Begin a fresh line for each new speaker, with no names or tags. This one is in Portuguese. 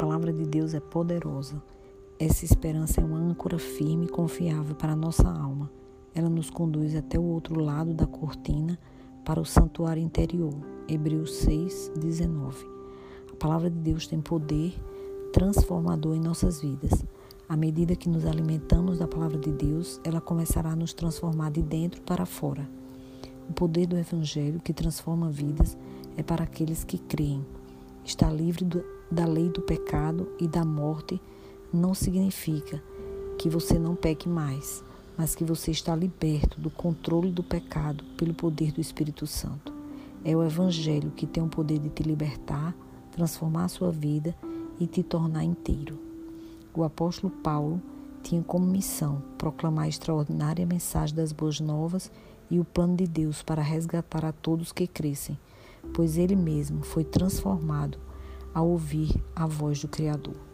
palavra de Deus é poderosa. Essa esperança é uma âncora firme e confiável para a nossa alma. Ela nos conduz até o outro lado da cortina para o santuário interior. Hebreus 6, 19. A palavra de Deus tem poder transformador em nossas vidas. À medida que nos alimentamos da palavra de Deus, ela começará a nos transformar de dentro para fora. O poder do Evangelho que transforma vidas é para aqueles que creem. Estar livre do, da lei do pecado e da morte não significa que você não peque mais, mas que você está liberto do controle do pecado pelo poder do Espírito Santo. É o Evangelho que tem o poder de te libertar, transformar a sua vida e te tornar inteiro. O apóstolo Paulo tinha como missão proclamar a extraordinária mensagem das boas novas e o plano de Deus para resgatar a todos que crescem, pois ele mesmo foi transformado ao ouvir a voz do Criador.